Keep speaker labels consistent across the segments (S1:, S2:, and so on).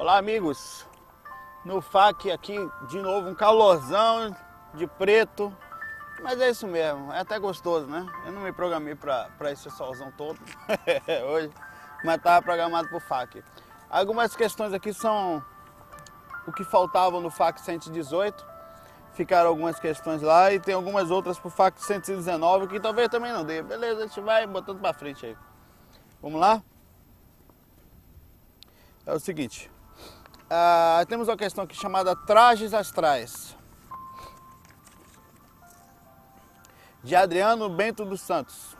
S1: Olá amigos, no FAC aqui de novo um calorzão de preto, mas é isso mesmo, é até gostoso né? Eu não me programei para esse solzão todo hoje, mas estava programado para o FAC. Algumas questões aqui são o que faltava no FAC 118, ficaram algumas questões lá e tem algumas outras para o FAC 119 que talvez também não dê. Beleza, a gente vai botando para frente aí. Vamos lá? É o seguinte, ah, temos uma questão aqui chamada trajes astrais. De Adriano Bento dos Santos.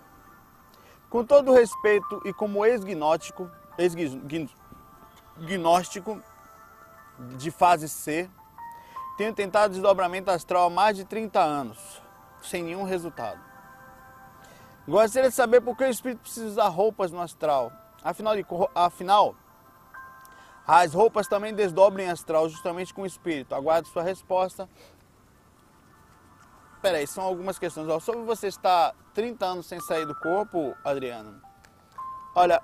S1: Com todo respeito e como ex-gnóstico, ex-gnóstico de fase C, tenho tentado desdobramento astral há mais de 30 anos, sem nenhum resultado. Gostaria de saber por que o espírito precisa usar roupas no astral. Afinal, afinal as roupas também desdobrem astral justamente com o espírito. Aguarde sua resposta. Peraí, são algumas questões. Sobre você estar 30 anos sem sair do corpo, Adriano. Olha,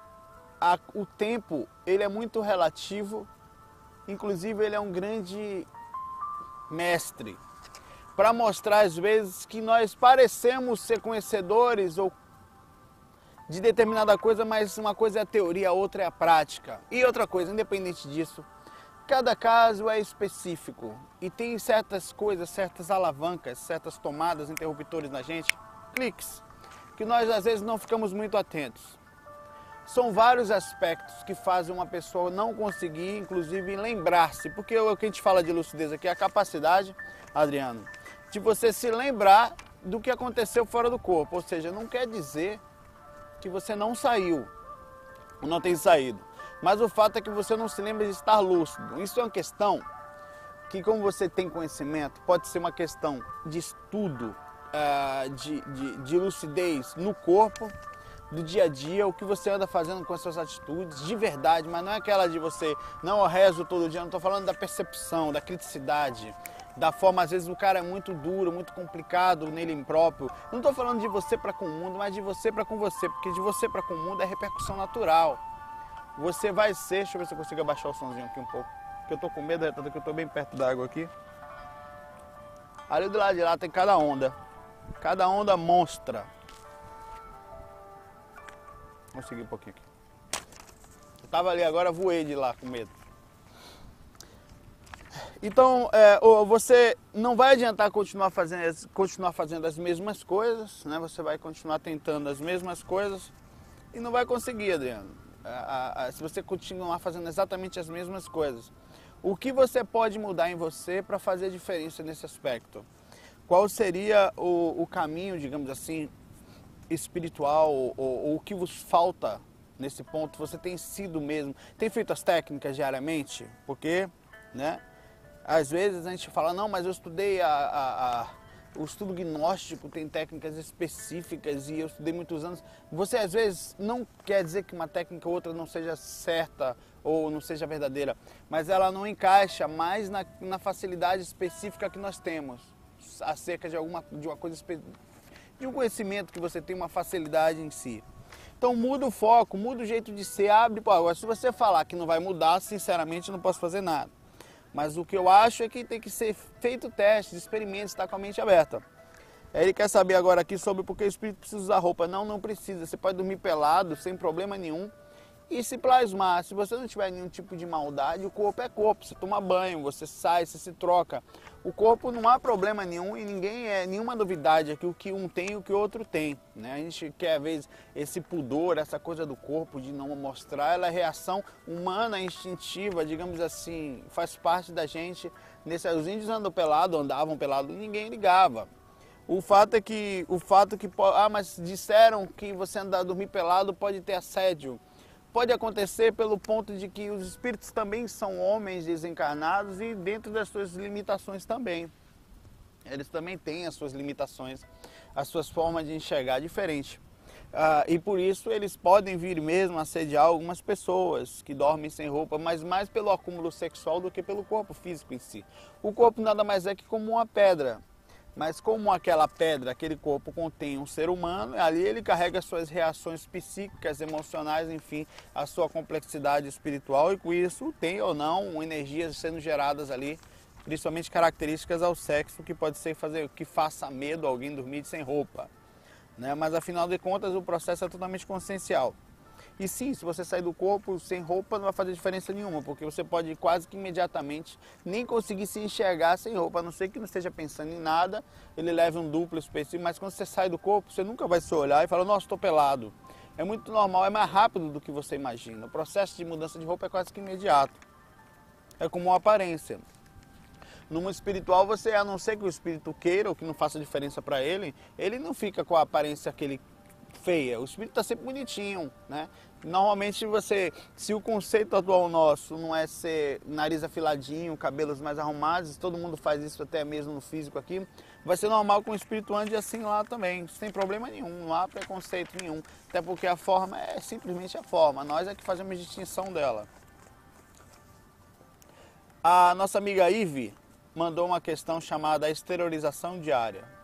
S1: a, o tempo ele é muito relativo. Inclusive ele é um grande mestre para mostrar às vezes que nós parecemos ser conhecedores ou de determinada coisa, mas uma coisa é a teoria, a outra é a prática. E outra coisa, independente disso, cada caso é específico e tem certas coisas, certas alavancas, certas tomadas, interruptores na gente, cliques, que nós às vezes não ficamos muito atentos. São vários aspectos que fazem uma pessoa não conseguir, inclusive, lembrar-se, porque o que a gente fala de lucidez aqui é a capacidade, Adriano, de você se lembrar do que aconteceu fora do corpo, ou seja, não quer dizer que você não saiu, não tem saído. Mas o fato é que você não se lembra de estar lúcido. Isso é uma questão que, como você tem conhecimento, pode ser uma questão de estudo, uh, de, de, de lucidez no corpo, do dia a dia, o que você anda fazendo com as suas atitudes, de verdade, mas não é aquela de você, não, eu rezo todo dia, não estou falando da percepção, da criticidade, da forma, às vezes o cara é muito duro, muito complicado nele próprio. Não estou falando de você para com o mundo, mas de você para com você, porque de você para com o mundo é repercussão natural. Você vai ser, deixa eu ver se eu consigo abaixar o somzinho aqui um pouco, porque eu estou com medo, tanto que eu estou bem perto da água aqui. Ali do lado de lá tem cada onda, cada onda monstra. Vou seguir um pouquinho aqui. Eu tava ali agora, voei de lá com medo. Então, é, você não vai adiantar continuar fazendo, continuar fazendo as mesmas coisas, né? Você vai continuar tentando as mesmas coisas e não vai conseguir, Adriano. Se você continuar fazendo exatamente as mesmas coisas. O que você pode mudar em você para fazer diferença nesse aspecto? Qual seria o, o caminho, digamos assim, espiritual ou, ou o que vos falta nesse ponto? Você tem sido mesmo, tem feito as técnicas diariamente? Porque, né? Às vezes a gente fala, não, mas eu estudei a, a, a, o estudo gnóstico, tem técnicas específicas e eu estudei muitos anos. Você às vezes não quer dizer que uma técnica ou outra não seja certa ou não seja verdadeira, mas ela não encaixa mais na, na facilidade específica que nós temos acerca de alguma de uma coisa de um conhecimento que você tem uma facilidade em si. Então muda o foco, muda o jeito de ser, abre. Agora se você falar que não vai mudar, sinceramente não posso fazer nada. Mas o que eu acho é que tem que ser feito testes, experimentos, estar com a mente aberta. Ele quer saber agora aqui sobre por que o espírito precisa usar roupa. Não, não precisa. Você pode dormir pelado, sem problema nenhum e se plasmar. Se você não tiver nenhum tipo de maldade, o corpo é corpo. Você toma banho, você sai, você se troca. O corpo não há problema nenhum e ninguém é nenhuma novidade aqui o que um tem e o que o outro tem. Né? A gente quer às vezes esse pudor, essa coisa do corpo de não mostrar, ela é reação humana, instintiva, digamos assim, faz parte da gente. Nesse, os índios andam pelado, andavam pelado, ninguém ligava. O fato é que, o fato que, ah, mas disseram que você andar dormir pelado pode ter assédio pode acontecer pelo ponto de que os espíritos também são homens desencarnados e dentro das suas limitações também. Eles também têm as suas limitações, as suas formas de enxergar diferente. Ah, e por isso eles podem vir mesmo assediar algumas pessoas que dormem sem roupa, mas mais pelo acúmulo sexual do que pelo corpo físico em si. O corpo nada mais é que como uma pedra. Mas como aquela pedra, aquele corpo contém um ser humano, ali ele carrega suas reações psíquicas, emocionais, enfim, a sua complexidade espiritual e com isso tem ou não energias sendo geradas ali, principalmente características ao sexo que pode ser fazer que faça medo alguém dormir sem roupa, né? Mas afinal de contas o processo é totalmente consciencial. E sim, se você sair do corpo sem roupa não vai fazer diferença nenhuma, porque você pode quase que imediatamente nem conseguir se enxergar sem roupa, a não ser que não esteja pensando em nada, ele leve um duplo específico, mas quando você sai do corpo, você nunca vai se olhar e falar, nossa, estou pelado. É muito normal, é mais rápido do que você imagina. O processo de mudança de roupa é quase que imediato. É como uma aparência. No mundo espiritual, você, a não ser que o espírito queira ou que não faça diferença para ele, ele não fica com a aparência que ele feia. O espírito está sempre bonitinho, né? Normalmente você, se o conceito atual nosso não é ser nariz afiladinho, cabelos mais arrumados, todo mundo faz isso até mesmo no físico aqui, vai ser normal que o espírito ande assim lá também, sem problema nenhum, não há preconceito nenhum, até porque a forma é simplesmente a forma, nós é que fazemos distinção dela. A nossa amiga Ive mandou uma questão chamada exteriorização diária.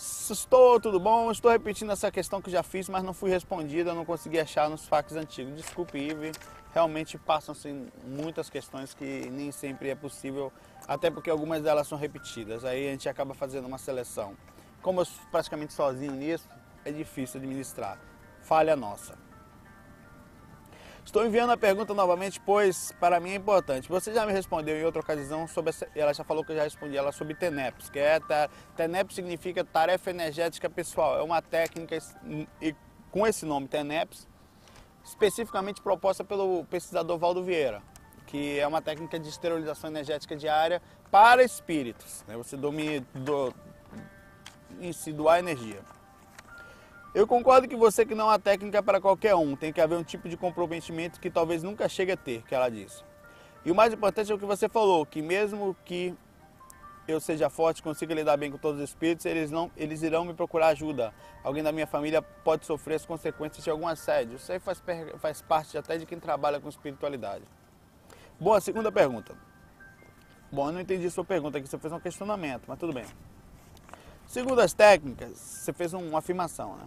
S1: Estou, tudo bom? Estou repetindo essa questão que já fiz, mas não fui respondida, não consegui achar nos fax antigos. Desculpe, Ive, realmente passam-se muitas questões que nem sempre é possível, até porque algumas delas são repetidas. Aí a gente acaba fazendo uma seleção. Como eu praticamente sozinho nisso, é difícil administrar. Falha nossa. Estou enviando a pergunta novamente, pois para mim é importante. Você já me respondeu em outra ocasião sobre essa, ela já falou que eu já respondi ela sobre TENEPS, que é TENEPS significa tarefa energética pessoal. É uma técnica e com esse nome TENEPS, especificamente proposta pelo pesquisador Valdo Vieira, que é uma técnica de esterilização energética diária para espíritos. Né? Você domina do, em si doar energia. Eu concordo que você que não há técnica para qualquer um, tem que haver um tipo de comprometimento que talvez nunca chegue a ter, que ela disse. E o mais importante é o que você falou, que mesmo que eu seja forte, consiga lidar bem com todos os espíritos, eles, não, eles irão me procurar ajuda. Alguém da minha família pode sofrer as consequências de algum assédio. Isso aí faz, faz parte até de quem trabalha com espiritualidade. Bom, a segunda pergunta. Bom, eu não entendi a sua pergunta aqui, você fez um questionamento, mas tudo bem. Segundo as técnicas, você fez uma afirmação, né?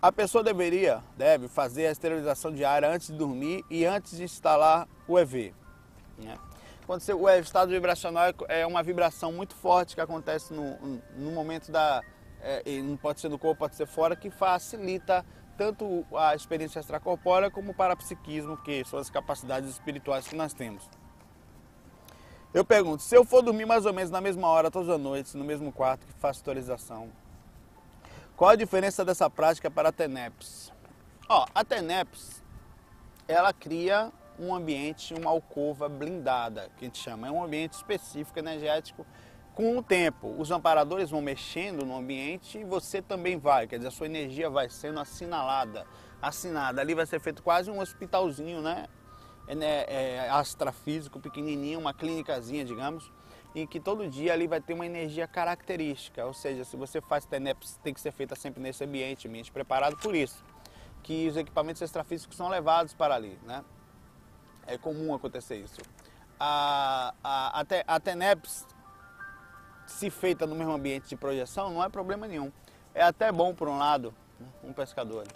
S1: A pessoa deveria, deve fazer a esterilização diária antes de dormir e antes de instalar o EV. Né? Quando você, o estado vibracional é uma vibração muito forte que acontece no, no momento da. É, pode ser no corpo, pode ser fora, que facilita tanto a experiência extracorpórea como o parapsiquismo, que são as capacidades espirituais que nós temos. Eu pergunto, se eu for dormir mais ou menos na mesma hora, todas as noites, no mesmo quarto que faço atualização, qual a diferença dessa prática para a TENEPS? Ó, a TENEPS, ela cria um ambiente, uma alcova blindada, que a gente chama. É um ambiente específico, energético, com o tempo. Os amparadores vão mexendo no ambiente e você também vai, quer dizer, a sua energia vai sendo assinalada, assinada. Ali vai ser feito quase um hospitalzinho, né? É, né, é astrafísico, pequenininho, uma clínicazinha, digamos em que todo dia ali vai ter uma energia característica, ou seja, se você faz TENEPS, tem que ser feita sempre nesse ambiente, ambiente preparado por isso, que os equipamentos extrafísicos são levados para ali, né? É comum acontecer isso. A, a, a, a TENEPS, se feita no mesmo ambiente de projeção, não é problema nenhum. É até bom por um lado, um pescador.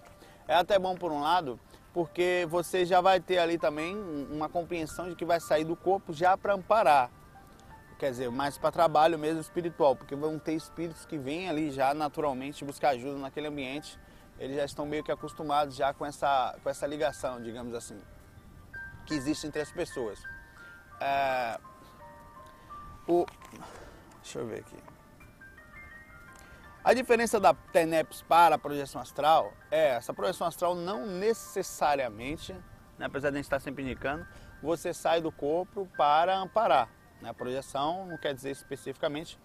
S1: É até bom por um lado, porque você já vai ter ali também uma compreensão de que vai sair do corpo já para amparar quer dizer, mais para trabalho mesmo espiritual, porque vão ter espíritos que vêm ali já naturalmente buscar ajuda naquele ambiente, eles já estão meio que acostumados já com essa, com essa ligação, digamos assim, que existe entre as pessoas. É, o, deixa eu ver aqui. A diferença da TENEPS para a projeção astral é essa projeção astral não necessariamente, né, apesar de a gente estar sempre indicando, você sai do corpo para amparar. Né? A projeção não quer dizer especificamente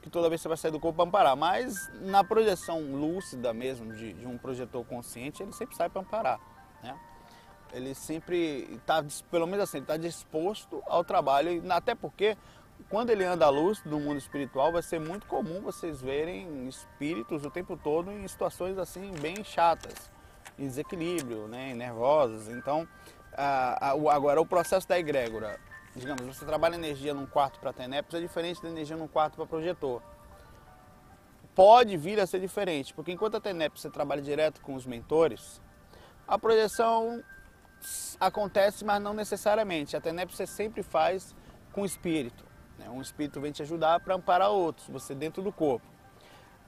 S1: que toda vez você vai sair do corpo para amparar, mas na projeção lúcida mesmo de, de um projetor consciente, ele sempre sai para amparar. Né? Ele sempre está, pelo menos assim, está disposto ao trabalho, até porque quando ele anda à luz do mundo espiritual, vai ser muito comum vocês verem espíritos o tempo todo em situações assim bem chatas, em desequilíbrio, né, nervosos. Então, agora o processo da egrégora digamos, você trabalha energia num quarto para TENEPS é diferente da energia num quarto para projetor. pode vir a ser diferente, porque enquanto a TENEP você trabalha direto com os mentores, a projeção acontece, mas não necessariamente. A TENEP você sempre faz com o espírito. Né? Um espírito vem te ajudar para amparar outros, você dentro do corpo.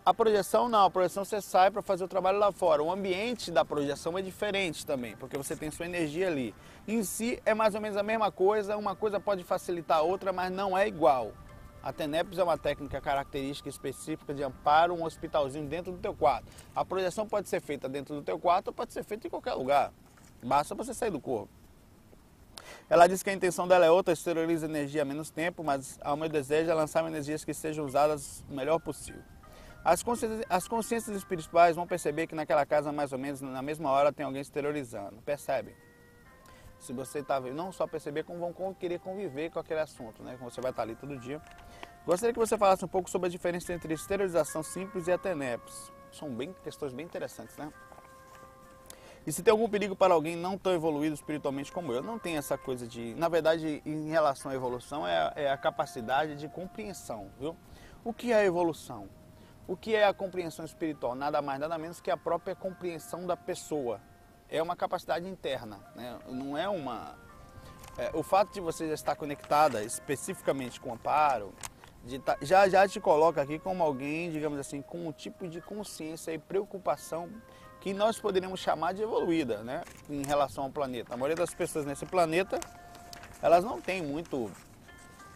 S1: A projeção não, a projeção você sai para fazer o trabalho lá fora. O ambiente da projeção é diferente também, porque você tem sua energia ali. Em si é mais ou menos a mesma coisa, uma coisa pode facilitar a outra, mas não é igual. A TENEPS é uma técnica característica específica de amparo um hospitalzinho dentro do teu quarto. A projeção pode ser feita dentro do teu quarto ou pode ser feita em qualquer lugar. Basta você sair do corpo. Ela diz que a intenção dela é outra, exterioriza energia a menos tempo, mas ao meu desejo é lançar energias que sejam usadas o melhor possível. As consciências, as consciências espirituais vão perceber que naquela casa, mais ou menos na mesma hora, tem alguém exteriorizando. Percebem? Se você está não só perceber, como vão querer conviver com aquele assunto, né? Como você vai estar ali todo dia. Gostaria que você falasse um pouco sobre a diferença entre esterilização simples e a TENEPS. São bem, questões bem interessantes, né? E se tem algum perigo para alguém não tão evoluído espiritualmente como eu? Não tem essa coisa de. Na verdade, em relação à evolução, é, é a capacidade de compreensão, viu? O que é a evolução? O que é a compreensão espiritual? Nada mais, nada menos que a própria compreensão da pessoa. É uma capacidade interna, né? não é uma. É, o fato de você já estar conectada especificamente com o amparo, tá, já, já te coloca aqui como alguém, digamos assim, com um tipo de consciência e preocupação que nós poderíamos chamar de evoluída, né, em relação ao planeta. A maioria das pessoas nesse planeta, elas não têm muito,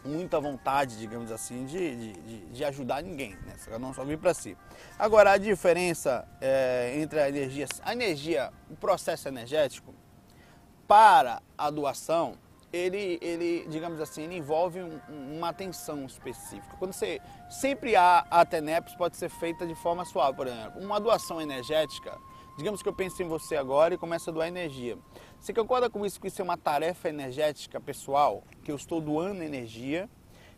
S1: muita vontade, digamos assim, de, de, de ajudar ninguém, né, elas não só vir para si. Agora, a diferença é, entre a energia, a energia, o processo energético, para a doação, ele, ele, digamos assim, ele envolve um, uma atenção específica. Quando você sempre há a TENEPS pode ser feita de forma suave, por exemplo, uma doação energética, Digamos que eu penso em você agora e começo a doar energia. Você concorda com isso que isso é uma tarefa energética pessoal? Que eu estou doando energia,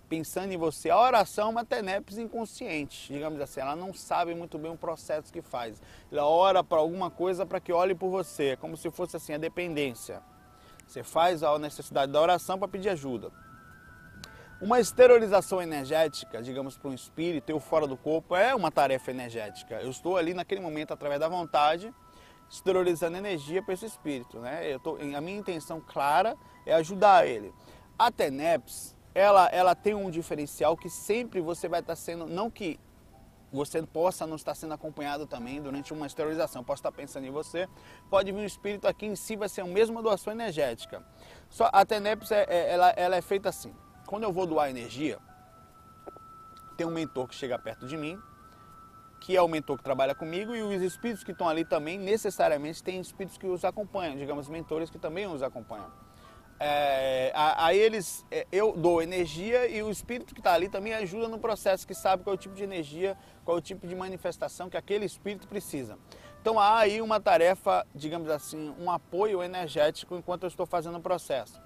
S1: pensando em você. A oração é uma tenepes inconsciente, digamos assim. Ela não sabe muito bem o processo que faz. Ela ora para alguma coisa para que olhe por você. É como se fosse assim a dependência. Você faz a necessidade da oração para pedir ajuda. Uma esterilização energética, digamos, para um espírito, eu fora do corpo, é uma tarefa energética. Eu estou ali naquele momento, através da vontade, esterilizando energia para esse espírito. Né? Eu tô, a minha intenção clara é ajudar ele. A TENEPS, ela, ela tem um diferencial que sempre você vai estar sendo, não que você possa não estar sendo acompanhado também durante uma esterilização. Posso estar pensando em você, pode vir um espírito aqui em si, vai ser a mesma doação energética. Só a TENEPS, é, é, ela, ela é feita assim quando eu vou doar energia, tem um mentor que chega perto de mim, que é o mentor que trabalha comigo, e os espíritos que estão ali também, necessariamente, tem espíritos que os acompanham, digamos, mentores que também os acompanham. É, aí eles, é, eu dou energia e o espírito que está ali também ajuda no processo, que sabe qual é o tipo de energia, qual é o tipo de manifestação que aquele espírito precisa. Então há aí uma tarefa, digamos assim, um apoio energético enquanto eu estou fazendo o processo.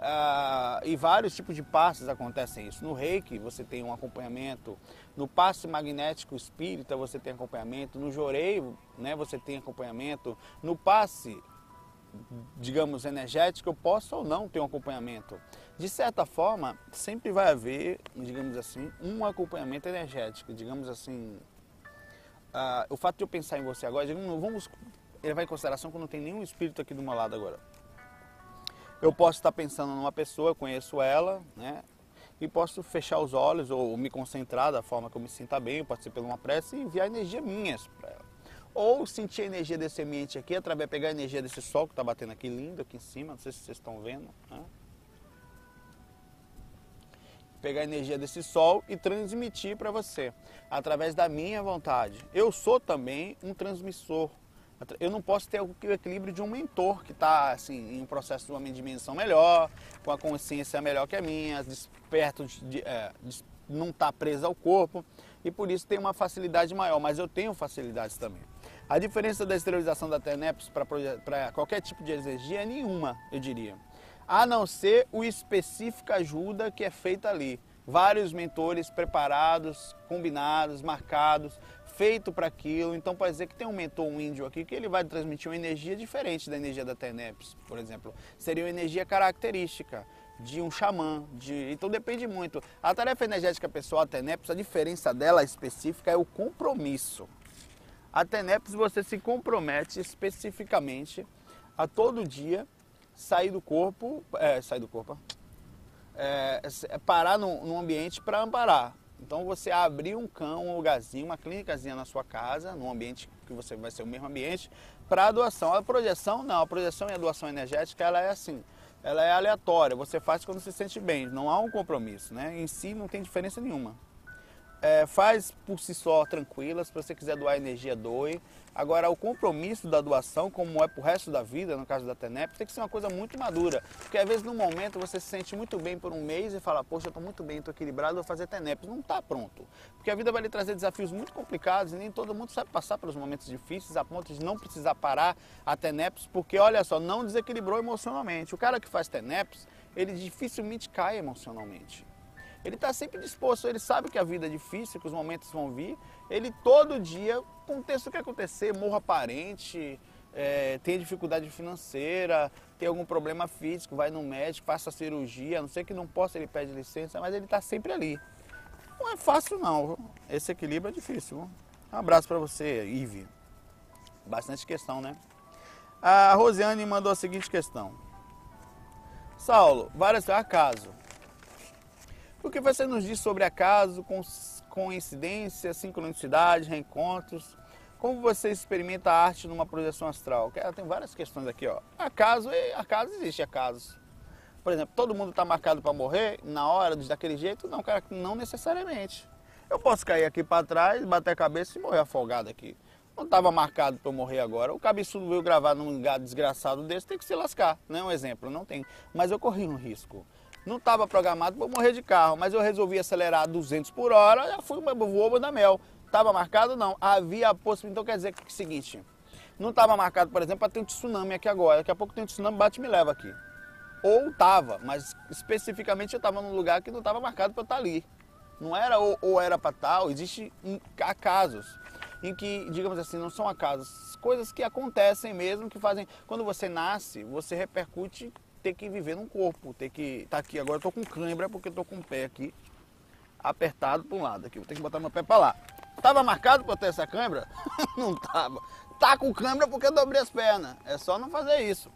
S1: Ah, e vários tipos de passes acontecem isso. No reiki você tem um acompanhamento, no passe magnético espírita você tem acompanhamento, no joreio né, você tem acompanhamento, no passe, digamos, energético eu posso ou não ter um acompanhamento. De certa forma, sempre vai haver, digamos assim, um acompanhamento energético, digamos assim. Ah, o fato de eu pensar em você agora, digamos, vamos levar em consideração que não tem nenhum espírito aqui do meu lado agora. Eu posso estar pensando numa pessoa, conheço ela, né? E posso fechar os olhos ou me concentrar da forma que eu me sinta bem, pode ser por uma prece e enviar energia minha para ela. Ou sentir a energia desse ambiente aqui, através de pegar a energia desse sol que está batendo aqui lindo aqui em cima, não sei se vocês estão vendo. Né? Pegar a energia desse sol e transmitir para você, através da minha vontade. Eu sou também um transmissor eu não posso ter o equilíbrio de um mentor que está assim, em um processo de uma dimensão melhor, com a consciência melhor que a minha, desperto de, é, não estar tá preso ao corpo e por isso tem uma facilidade maior, mas eu tenho facilidades também. A diferença da esterilização da TENEPS para qualquer tipo de energia é nenhuma, eu diria. A não ser o específica ajuda que é feita ali. Vários mentores preparados, combinados, marcados, feito para aquilo. Então pode dizer que tem um mentor, um índio aqui, que ele vai transmitir uma energia diferente da energia da TENEPS, por exemplo. Seria uma energia característica. de um xamã, de... então depende muito. A tarefa energética pessoal, a TENEPS, a diferença dela específica é o compromisso. A TENEPS você se compromete especificamente a todo dia sair do corpo, é, sair do corpo, é, é parar num, num ambiente para amparar. Então você abrir um cão, um lugarzinho, uma clínicazinha na sua casa, num ambiente que você vai ser o mesmo ambiente, para doação. A projeção não, a projeção e a doação energética ela é assim, ela é aleatória, você faz quando se sente bem, não há um compromisso, né? Em si não tem diferença nenhuma. É, faz por si só tranquila, se você quiser doar energia, doe. Agora, o compromisso da doação, como é para o resto da vida, no caso da TENEP, tem que ser uma coisa muito madura. Porque às vezes, no momento, você se sente muito bem por um mês e fala, poxa, eu estou muito bem, estou equilibrado, vou fazer TENEP. Não está pronto. Porque a vida vai lhe trazer desafios muito complicados e nem todo mundo sabe passar pelos momentos difíceis a ponto de não precisar parar a TENEPS, porque, olha só, não desequilibrou emocionalmente. O cara que faz TENEPS, ele dificilmente cai emocionalmente. Ele está sempre disposto, ele sabe que a vida é difícil, que os momentos vão vir. Ele todo dia, aconteça o que acontecer, morra parente, é, tenha dificuldade financeira, tem algum problema físico, vai no médico, faça cirurgia, a não sei que não possa, ele pede licença, mas ele está sempre ali. Não é fácil não, esse equilíbrio é difícil. Um abraço para você, Ive. Bastante questão, né? A Rosiane mandou a seguinte questão. Saulo, várias acaso. O que você nos diz sobre acaso, coincidência, sincronicidade, reencontros? Como você experimenta a arte numa projeção astral? Tem várias questões aqui, ó. Acaso, acaso existe acaso. Por exemplo, todo mundo está marcado para morrer na hora, daquele jeito? Não, cara, não necessariamente. Eu posso cair aqui para trás, bater a cabeça e morrer afogado aqui. Não estava marcado para eu morrer agora. O cabeçudo veio gravar num lugar desgraçado desse, tem que se lascar. Não é um exemplo, não tem. Mas eu corri um risco. Não estava programado para morrer de carro, mas eu resolvi acelerar a 200 por hora, já fui voou da mel. Estava marcado? Não. Havia a possibilidade. Então quer dizer que é o seguinte, não estava marcado, por exemplo, para ter um tsunami aqui agora. Daqui a pouco tem um tsunami, bate e me leva aqui. Ou estava, mas especificamente eu estava num lugar que não estava marcado para estar tá ali. Não era ou, ou era para tal, existe acasos em que, digamos assim, não são acasos, coisas que acontecem mesmo, que fazem. Quando você nasce, você repercute ter que viver num corpo, ter que estar tá aqui. Agora eu tô com cãibra porque eu tô com o pé aqui apertado para um lado aqui. Vou ter que botar meu pé para lá. Tava marcado para ter essa câimbra? não tava. Tá com câimbra porque eu dobrei as pernas. É só não fazer isso.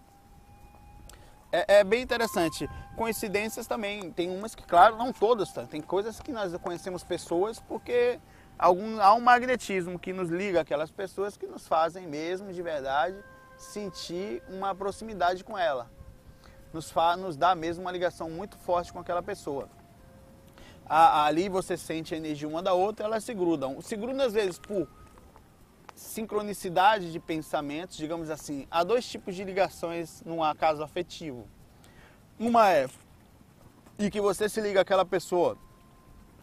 S1: É, é, bem interessante. Coincidências também, tem umas que, claro, não todas, tá? tem coisas que nós conhecemos pessoas porque algum, há um magnetismo que nos liga aquelas pessoas que nos fazem mesmo, de verdade, sentir uma proximidade com ela nos, fa, nos dá mesmo uma ligação muito forte com aquela pessoa. A, ali você sente a energia uma da outra, elas se grudam. Se grudam às vezes por sincronicidade de pensamentos, digamos assim. Há dois tipos de ligações num caso afetivo. Uma é e que você se liga àquela pessoa,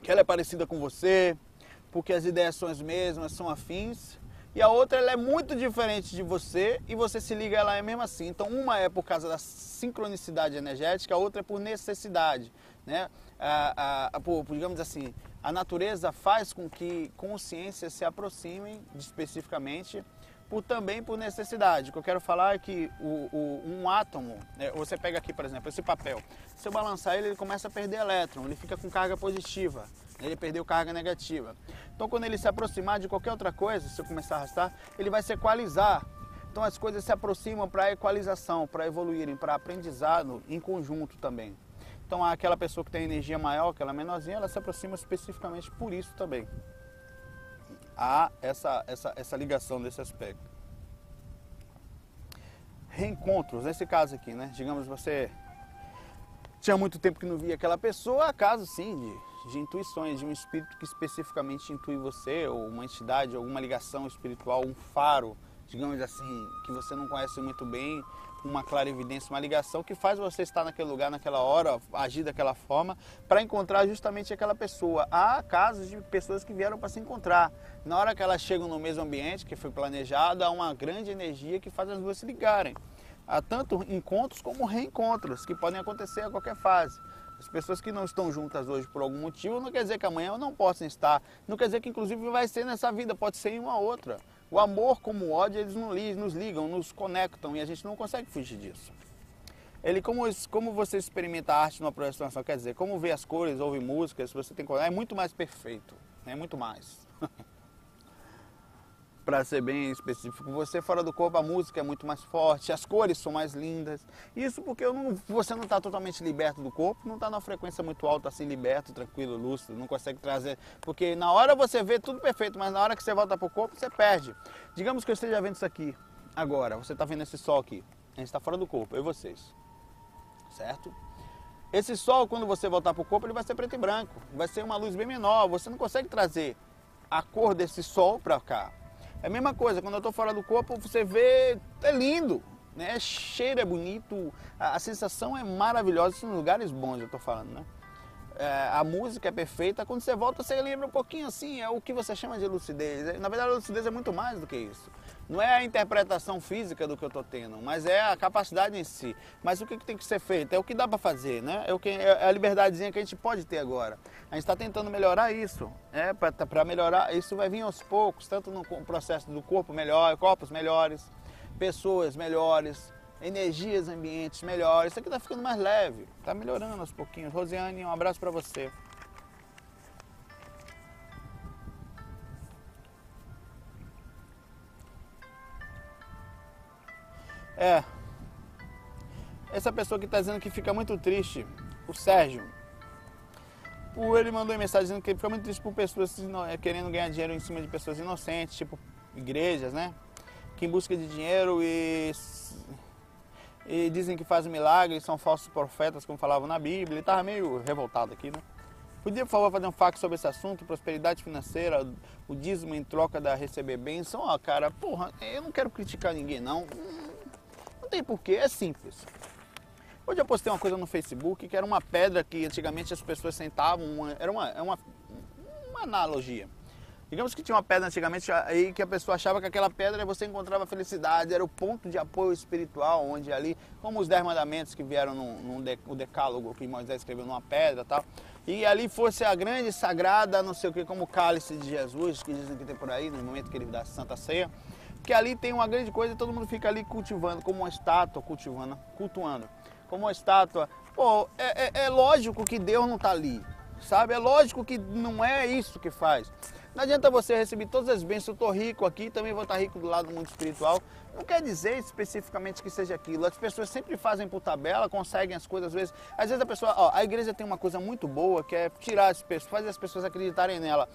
S1: que ela é parecida com você, porque as ideias são as mesmas, são afins e a outra ela é muito diferente de você e você se liga a ela é mesmo assim. Então uma é por causa da sincronicidade energética, a outra é por necessidade, né? A, a, por, digamos assim, a natureza faz com que consciências se aproximem especificamente por também por necessidade. O que eu quero falar é que o, o, um átomo, né, você pega aqui, por exemplo, esse papel, se eu balançar ele, ele começa a perder elétron, ele fica com carga positiva, ele perdeu carga negativa. Então, quando ele se aproximar de qualquer outra coisa, se eu começar a arrastar, ele vai se equalizar. Então, as coisas se aproximam para equalização, para evoluírem, para aprendizado em conjunto também. Então, aquela pessoa que tem energia maior, aquela menorzinha, ela se aproxima especificamente por isso também há essa, essa, essa ligação desse aspecto. Reencontros, nesse caso aqui, né? Digamos, você tinha muito tempo que não via aquela pessoa, caso sim de, de intuições, de um espírito que especificamente intui você, ou uma entidade, alguma ligação espiritual, um faro, digamos assim, que você não conhece muito bem, uma clara evidência, uma ligação que faz você estar naquele lugar, naquela hora, agir daquela forma, para encontrar justamente aquela pessoa. Há casos de pessoas que vieram para se encontrar. Na hora que elas chegam no mesmo ambiente que foi planejado, há uma grande energia que faz as duas se ligarem. Há tanto encontros como reencontros que podem acontecer a qualquer fase. As pessoas que não estão juntas hoje por algum motivo não quer dizer que amanhã não possam estar. Não quer dizer que inclusive vai ser nessa vida, pode ser em uma outra. O amor como o ódio, eles nos ligam, nos conectam e a gente não consegue fugir disso. ele como, como você experimenta a arte numa projeção, quer dizer, como ver as cores, ouvir músicas, você tem é muito mais perfeito, é muito mais. para ser bem específico, você fora do corpo a música é muito mais forte, as cores são mais lindas. Isso porque não, você não está totalmente liberto do corpo, não está na frequência muito alta assim, liberto, tranquilo, lúcido, não consegue trazer. Porque na hora você vê tudo perfeito, mas na hora que você volta para o corpo, você perde. Digamos que eu esteja vendo isso aqui agora, você está vendo esse sol aqui, a gente está fora do corpo, eu e vocês certo? Esse sol, quando você voltar para o corpo, ele vai ser preto e branco. Vai ser uma luz bem menor. Você não consegue trazer a cor desse sol para cá. É a mesma coisa, quando eu estou fora do corpo, você vê, é lindo, né? Cheiro é bonito, a, a sensação é maravilhosa. Em lugares bons, eu estou falando, né? é, a música é perfeita, quando você volta você lembra um pouquinho assim, é o que você chama de lucidez. Na verdade a lucidez é muito mais do que isso. Não é a interpretação física do que eu estou tendo, mas é a capacidade em si. Mas o que, que tem que ser feito? É o que dá para fazer, né? É, o que, é a liberdadezinha que a gente pode ter agora. A gente está tentando melhorar isso, é para melhorar. Isso vai vir aos poucos, tanto no processo do corpo melhor, corpos melhores, pessoas melhores, energias ambientes melhores. Isso aqui está ficando mais leve, está melhorando aos pouquinhos. Rosiane, um abraço para você. É. Essa pessoa que está dizendo que fica muito triste, o Sérgio. Ele mandou mensagem dizendo que fica muito triste por pessoas é, querendo ganhar dinheiro em cima de pessoas inocentes, tipo igrejas, né? Que em busca de dinheiro e e dizem que fazem milagres, são falsos profetas, como falavam na Bíblia. Ele estava meio revoltado aqui, né? Podia, por favor, fazer um fax sobre esse assunto, prosperidade financeira, o dízimo em troca da receber bênção? Ó, cara, porra, eu não quero criticar ninguém, não. Tem porquê, é simples. Hoje eu postei uma coisa no Facebook que era uma pedra que antigamente as pessoas sentavam, uma, era uma, é uma, uma analogia. Digamos que tinha uma pedra antigamente aí que a pessoa achava que aquela pedra você encontrava felicidade, era o ponto de apoio espiritual, onde ali, como os dez mandamentos que vieram no, no o decálogo que Moisés escreveu numa pedra tal, e ali fosse a grande sagrada, não sei o que, como o cálice de Jesus, que dizem que tem por aí, no momento que ele dá a Santa Ceia, que ali tem uma grande coisa todo mundo fica ali cultivando, como uma estátua, cultivando, cultuando, como uma estátua. Pô, é, é, é lógico que Deus não está ali, sabe? É lógico que não é isso que faz. Não adianta você receber todas as bênçãos, eu estou rico aqui, também vou estar rico do lado do mundo espiritual. Não quer dizer especificamente que seja aquilo. As pessoas sempre fazem por tabela, conseguem as coisas às vezes. Às vezes a pessoa, ó, a igreja tem uma coisa muito boa que é tirar as pessoas, fazer as pessoas acreditarem nela.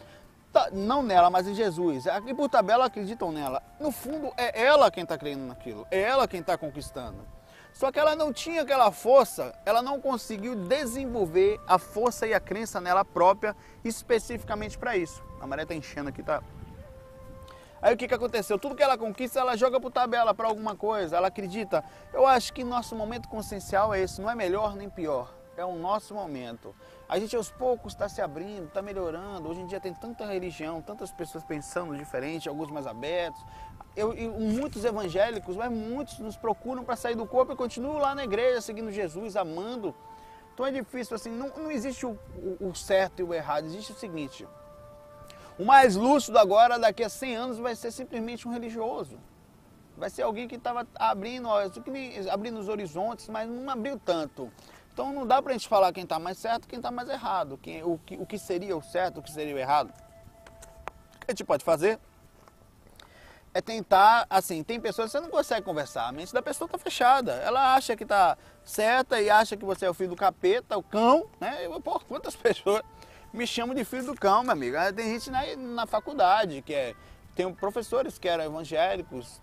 S1: Não nela, mas em Jesus. Aqui por tabela acreditam nela. No fundo, é ela quem está crendo naquilo. É ela quem está conquistando. Só que ela não tinha aquela força, ela não conseguiu desenvolver a força e a crença nela própria especificamente para isso. A maré está enchendo aqui, tá? Aí o que, que aconteceu? Tudo que ela conquista, ela joga por tabela para alguma coisa, ela acredita. Eu acho que nosso momento consciencial é esse, não é melhor nem pior é o nosso momento. A gente aos poucos está se abrindo, está melhorando. Hoje em dia tem tanta religião, tantas pessoas pensando diferente, alguns mais abertos. Eu, muitos evangélicos, mas muitos nos procuram para sair do corpo e continuam lá na igreja, seguindo Jesus, amando. Então é difícil assim, não, não existe o, o, o certo e o errado, existe o seguinte. O mais lúcido agora, daqui a 100 anos, vai ser simplesmente um religioso. Vai ser alguém que estava abrindo, abrindo os horizontes, mas não abriu tanto. Então não dá para a gente falar quem está mais certo quem está mais errado, quem, o, que, o que seria o certo, o que seria o errado. O que a gente pode fazer é tentar, assim, tem pessoas que você não consegue conversar, a mente da pessoa está fechada. Ela acha que está certa e acha que você é o filho do capeta, o cão, né? Eu, pô, quantas pessoas me chamam de filho do cão, meu amigo? Tem gente na, na faculdade que é. Tem professores que eram evangélicos,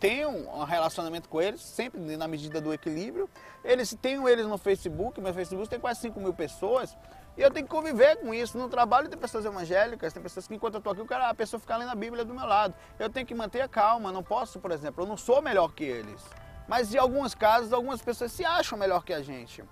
S1: tenho um relacionamento com eles, sempre na medida do equilíbrio. Eles tenho eles no Facebook, meu Facebook tem quase 5 mil pessoas. E eu tenho que conviver com isso. No trabalho tem pessoas evangélicas, tem pessoas que enquanto eu estou aqui, o cara, a pessoa fica lendo a Bíblia do meu lado. Eu tenho que manter a calma, não posso, por exemplo, eu não sou melhor que eles. Mas em alguns casos, algumas pessoas se acham melhor que a gente.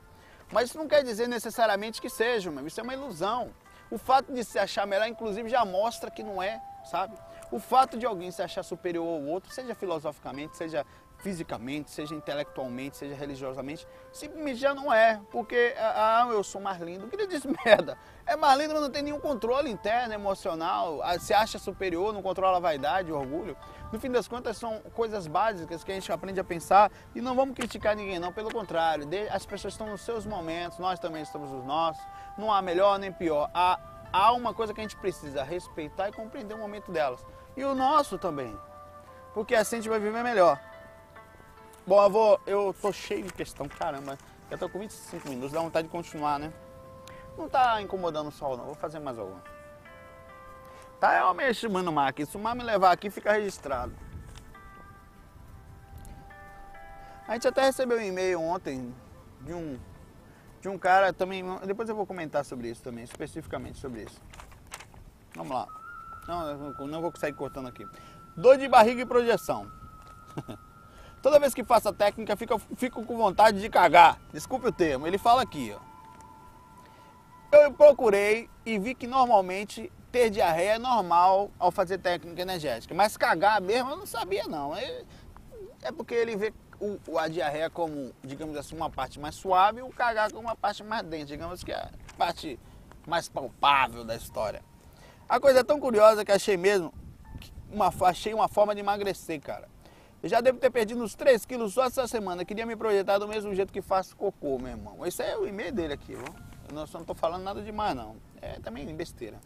S1: Mas isso não quer dizer necessariamente que sejam, isso é uma ilusão. O fato de se achar melhor, inclusive, já mostra que não é, sabe? O fato de alguém se achar superior ao outro, seja filosoficamente, seja fisicamente, seja intelectualmente, seja religiosamente, simplesmente já não é, porque ah, ah eu sou mais lindo. Que diz merda. É mais lindo, mas não tem nenhum controle interno, emocional, ah, se acha superior, não controla a vaidade, o orgulho. No fim das contas, são coisas básicas que a gente aprende a pensar e não vamos criticar ninguém, não. Pelo contrário, as pessoas estão nos seus momentos, nós também estamos nos nossos. Não há melhor nem pior. Há, há uma coisa que a gente precisa respeitar e compreender o momento delas. E o nosso também. Porque assim a gente vai viver melhor. Bom, vou. Eu tô cheio de questão, caramba. Já tô com 25 minutos, dá vontade de continuar, né? Não tá incomodando o sol, não. Vou fazer mais alguma. Tá, eu mexo no mar aqui. Se o mar me levar aqui, fica registrado. A gente até recebeu um e-mail ontem de um, de um cara também. Depois eu vou comentar sobre isso também, especificamente sobre isso. Vamos lá. Não, não vou sair cortando aqui. Dor de barriga e projeção. Toda vez que faço a técnica, fico, fico com vontade de cagar. Desculpe o termo. Ele fala aqui, ó. Eu procurei e vi que normalmente ter diarreia é normal ao fazer técnica energética, mas cagar mesmo eu não sabia não. É, é porque ele vê o, a diarreia como, digamos assim, uma parte mais suave e o cagar como uma parte mais densa, digamos que é a parte mais palpável da história. A coisa é tão curiosa que achei mesmo, uma, achei uma forma de emagrecer, cara. Eu já devo ter perdido uns 3 quilos só essa semana. Queria me projetar do mesmo jeito que faço cocô, meu irmão. Esse é o e-mail dele aqui, viu? Eu não, só não tô falando nada demais, não. É também besteira.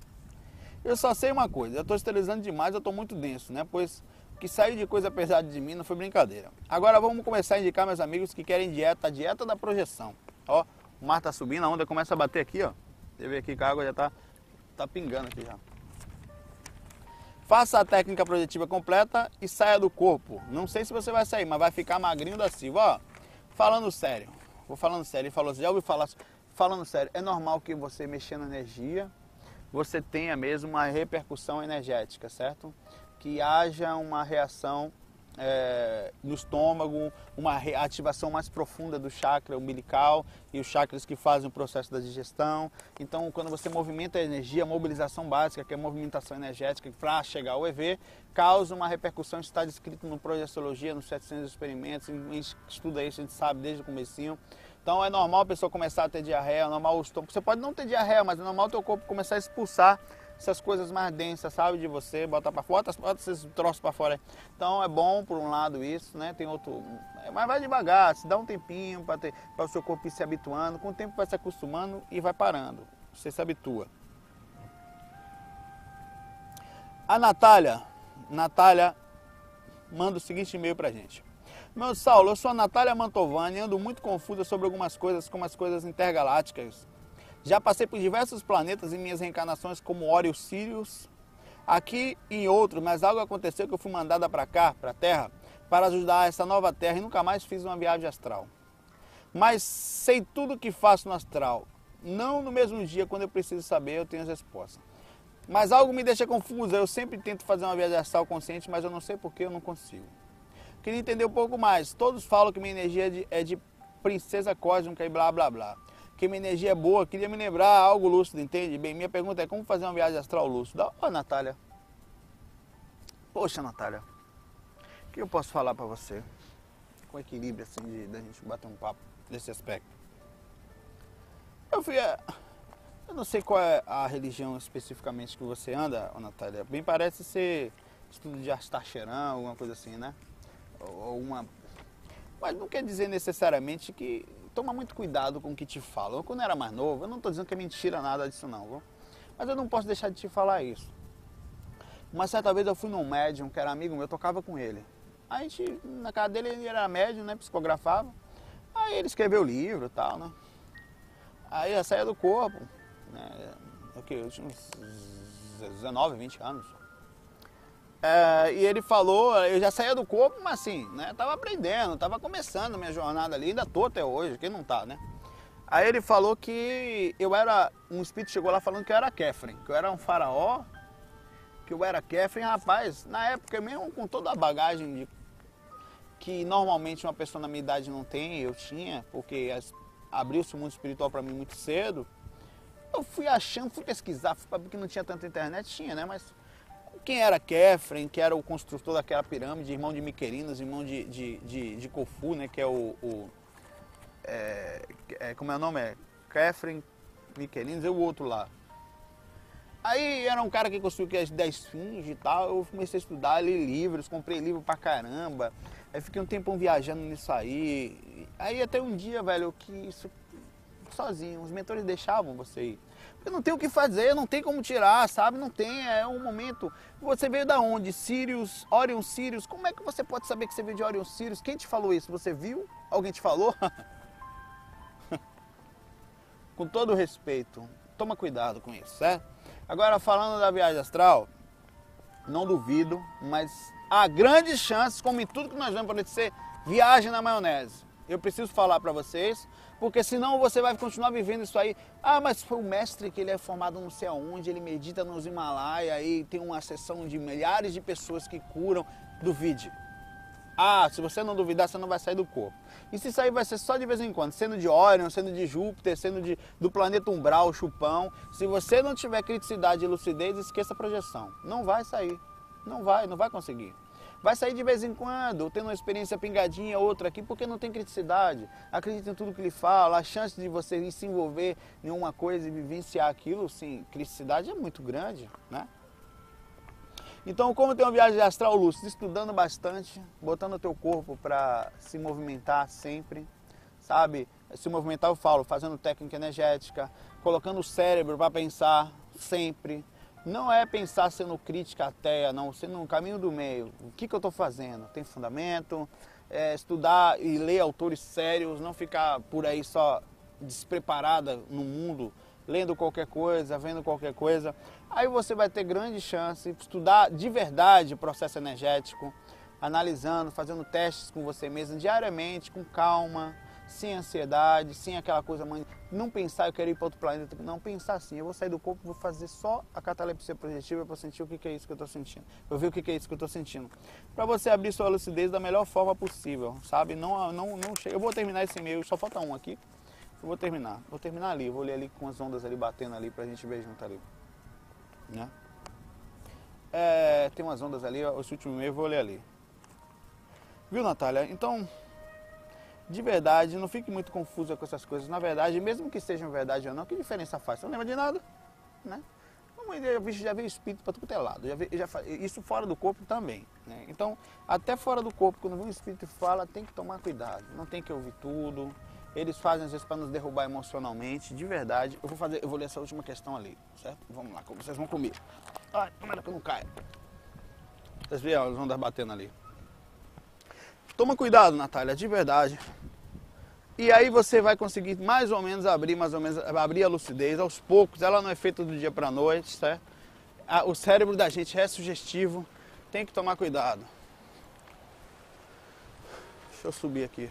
S1: Eu só sei uma coisa, eu estou esterilizando demais, eu estou muito denso, né? Pois que saiu de coisa pesada de mim não foi brincadeira. Agora vamos começar a indicar meus amigos que querem dieta, a dieta da projeção. Ó, o mar tá subindo, a onda começa a bater aqui, ó. Você vê aqui que a água já tá, tá pingando aqui já. Faça a técnica projetiva completa e saia do corpo. Não sei se você vai sair, mas vai ficar magrinho da Silva. Ó, falando sério, vou falando sério. Ele falou, já ouviu falar, falando sério, é normal que você mexendo energia, você tenha mesmo uma repercussão energética, certo? Que haja uma reação é, no estômago, uma ativação mais profunda do chakra umbilical e os chakras que fazem o processo da digestão. Então, quando você movimenta a energia, a mobilização básica, que é a movimentação energética para chegar ao EV, causa uma repercussão, está descrito no Projeciologia, nos 700 experimentos, a gente estuda isso, a gente sabe desde o comecinho. Então é normal a pessoa começar a ter diarreia, é normal o estômago. Você pode não ter diarreia, mas é normal o teu corpo começar a expulsar essas coisas mais densas, sabe, de você, bota para fora, bota esses troços para fora. Então é bom por um lado isso, né? Tem outro, mas vai devagar, se dá um tempinho para o seu corpo ir se habituando, com o tempo vai se acostumando e vai parando. Você se habitua. A Natália, Natália manda o seguinte e-mail pra gente. Meu Saulo, eu sou a Natália Mantovani e ando muito confusa sobre algumas coisas, como as coisas intergalácticas. Já passei por diversos planetas em minhas reencarnações, como Orius Sirius, aqui em outros, mas algo aconteceu que eu fui mandada para cá, para a Terra, para ajudar essa nova Terra e nunca mais fiz uma viagem astral. Mas sei tudo o que faço no astral. Não no mesmo dia, quando eu preciso saber, eu tenho as respostas. Mas algo me deixa confusa. Eu sempre tento fazer uma viagem astral consciente, mas eu não sei por que eu não consigo. Queria entender um pouco mais. Todos falam que minha energia é de, é de princesa cósmica e blá blá blá. Que minha energia é boa, queria me lembrar algo lúcido, entende? Bem, minha pergunta é como fazer uma viagem astral lúcida? Ó, oh, Natália. Poxa, Natália. O que eu posso falar para você? Com equilíbrio, assim, de, da gente bater um papo nesse aspecto. Eu fui. A... Eu não sei qual é a religião especificamente que você anda, Natália. Bem parece ser estudo de Astacheran, alguma coisa assim, né? ou uma. Mas não quer dizer necessariamente que. Toma muito cuidado com o que te falam. Eu, quando eu era mais novo, eu não estou dizendo que é mentira nada disso não, viu? mas eu não posso deixar de te falar isso. Uma certa vez eu fui num médium que era amigo meu, eu tocava com ele. A gente, na casa dele, ele era médium, né? Psicografava. Aí ele escreveu livro e tal, né? Aí eu saía do corpo, né? Eu tinha uns 19, 20 anos. É, e ele falou, eu já saía do corpo, mas assim, né? Tava aprendendo, tava começando minha jornada ali, ainda tô até hoje, quem não tá, né? Aí ele falou que eu era. Um espírito chegou lá falando que eu era Kefren, que eu era um faraó, que eu era Kefren, rapaz, na época mesmo com toda a bagagem de, que normalmente uma pessoa na minha idade não tem, eu tinha, porque abriu-se o mundo espiritual para mim muito cedo. Eu fui achando, fui pesquisar, porque não tinha tanta internet, tinha, né? Mas quem era Kefren, que era o construtor daquela pirâmide, irmão de Miquelinos, irmão de, de, de, de Kofu, né, que é o... o é, é, como é o nome? É Kefren, Miquelinos e o outro lá. Aí era um cara que construiu as 10 fins e tal. Eu comecei a estudar, ler livros, comprei livro pra caramba. Aí fiquei um tempão viajando nisso aí. Aí até um dia, velho, que isso sozinho, os mentores deixavam você ir. Porque não tem o que fazer, não tem como tirar, sabe? Não tem, é um momento. Você veio da onde? Sirius, Orion Sirius. Como é que você pode saber que você veio de Orion Sirius? Quem te falou isso? Você viu? Alguém te falou? com todo respeito, toma cuidado com isso, certo? Agora falando da viagem astral, não duvido, mas há grandes chances, como em tudo que nós vemos, para ser viagem na maionese. Eu preciso falar para vocês, porque senão você vai continuar vivendo isso aí. Ah, mas foi o mestre que ele é formado não sei aonde, ele medita nos Himalaia, aí tem uma sessão de milhares de pessoas que curam. Duvide. Ah, se você não duvidar, você não vai sair do corpo. E se sair vai ser só de vez em quando, sendo de Órion, sendo de Júpiter, sendo de, do planeta Umbral, Chupão. Se você não tiver criticidade e lucidez, esqueça a projeção. Não vai sair. Não vai, não vai conseguir. Vai sair de vez em quando, tendo uma experiência pingadinha, outra aqui, porque não tem criticidade. Acredita em tudo que ele fala, a chance de você se envolver em uma coisa e vivenciar aquilo, sim, criticidade é muito grande, né? Então, como tem uma viagem astral lúcida, estudando bastante, botando o teu corpo para se movimentar sempre, sabe? Se movimentar, eu falo, fazendo técnica energética, colocando o cérebro para pensar sempre. Não é pensar sendo crítica ateia, não, sendo no caminho do meio. O que, que eu estou fazendo? Tem fundamento? É, estudar e ler autores sérios, não ficar por aí só despreparada no mundo lendo qualquer coisa, vendo qualquer coisa, aí você vai ter grande chance de estudar de verdade o processo energético, analisando, fazendo testes com você mesmo diariamente, com calma, sem ansiedade, sem aquela coisa, não pensar eu quero ir para outro planeta, não pensar assim, eu vou sair do corpo, vou fazer só a catalepsia projetiva para sentir o que é isso que eu estou sentindo, eu ver o que é isso que eu estou sentindo, para você abrir sua lucidez da melhor forma possível, sabe? Não, não, não, eu vou terminar esse e-mail, só falta um aqui. Eu vou terminar. Vou terminar ali. Vou ler ali com as ondas ali batendo ali pra gente ver junto ali. Né? É, tem umas ondas ali, esse último e-mail eu vou ler ali. Viu, Natália? Então, de verdade, não fique muito confusa com essas coisas. Na verdade, mesmo que sejam verdade ou não, que diferença faz? Você não lembra de nada, né? Vi, já vi espírito para tudo que é lado. Já já, isso fora do corpo também. Né? Então, até fora do corpo, quando um espírito fala, tem que tomar cuidado. Não tem que ouvir tudo. Eles fazem às vezes para nos derrubar emocionalmente, de verdade. Eu vou fazer, eu vou ler essa última questão ali, certo? Vamos lá, vocês vão comigo. Ai, tomara que eu não caia. Vocês viram as ondas batendo ali. Toma cuidado, Natália, de verdade. E aí você vai conseguir mais ou menos abrir, mais ou menos abrir a lucidez aos poucos. Ela não é feita do dia para noite, certo? O cérebro da gente é sugestivo, tem que tomar cuidado. Deixa eu subir aqui.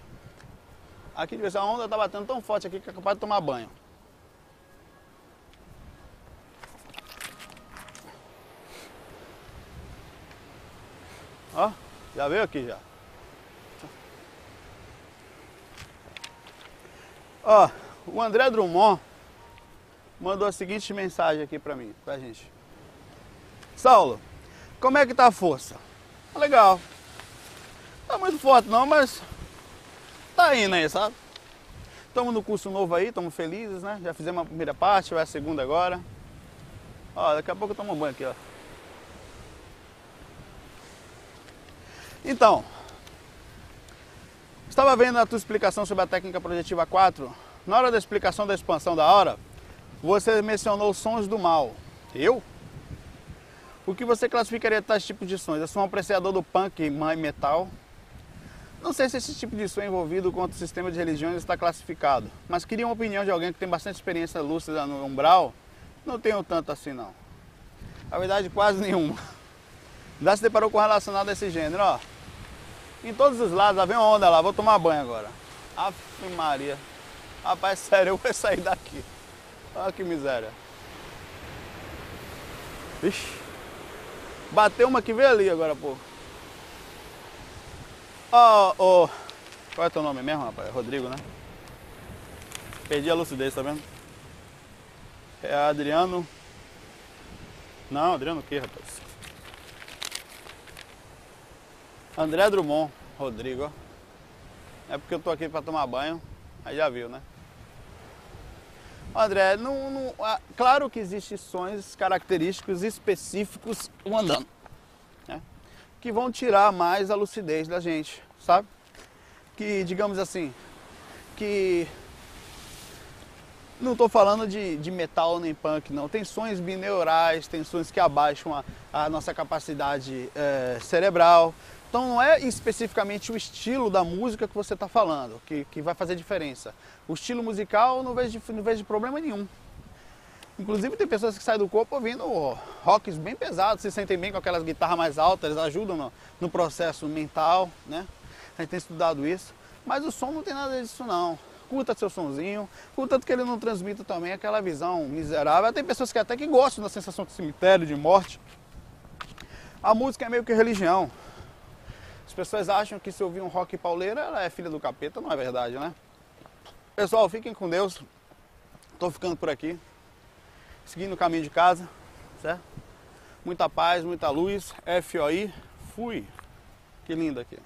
S1: Aqui de vez a onda tá batendo tão forte aqui que é capaz de tomar banho. Ó, já veio aqui já. Ó, o André Drummond mandou a seguinte mensagem aqui pra mim, pra gente. Saulo, como é que tá a força? Tá legal. Tá muito forte não, mas tá indo aí, sabe? Estamos no curso novo aí, estamos felizes, né? Já fizemos a primeira parte, vai a segunda agora. Ó, daqui a pouco eu tomo um banho aqui, ó. Então, estava vendo a tua explicação sobre a técnica projetiva 4. Na hora da explicação da expansão da hora, você mencionou sons do mal. Eu? O que você classificaria tais tipos de sons? Eu sou um apreciador do punk e metal, não sei se esse tipo de som envolvido com o sistema de religiões está classificado, mas queria uma opinião de alguém que tem bastante experiência lúcida no umbral. Não tenho tanto assim não. Na verdade, quase nenhuma. Já se deparou com relacionado a esse gênero, ó. Em todos os lados, lá vem uma onda lá, vou tomar banho agora. Aff Maria. Rapaz, sério, eu vou sair daqui. Olha que miséria. Ixi. Bateu uma que veio ali agora, pô. Ó, oh, oh. Qual é teu nome mesmo, rapaz? É Rodrigo, né? Perdi a lucidez, tá vendo? É Adriano. Não, Adriano o quê, rapaz? André Drummond, Rodrigo. É porque eu tô aqui pra tomar banho, aí já viu, né? André, não, não, ah, claro que existem sons característicos específicos andando, né? que vão tirar mais a lucidez da gente, sabe? Que, digamos assim, que não estou falando de, de, metal nem punk, não. Tem sons bineurais, tem sons que abaixam a, a nossa capacidade é, cerebral. Então não é especificamente o estilo da música que você está falando que, que vai fazer diferença. O estilo musical não vejo, não vejo problema nenhum. Inclusive tem pessoas que saem do corpo ouvindo rocks bem pesados, se sentem bem com aquelas guitarras mais altas, eles ajudam no, no processo mental, né? A gente tem estudado isso. Mas o som não tem nada disso não curta seu sonzinho, contanto que ele não transmita também aquela visão miserável. Tem pessoas que até que gostam da sensação de cemitério, de morte. A música é meio que religião. As pessoas acham que se ouvir um rock pauleira, ela é filha do capeta, não é verdade, né? Pessoal, fiquem com Deus. Estou ficando por aqui, seguindo o caminho de casa, certo? Muita paz, muita luz. FOI, fui. Que lindo aqui.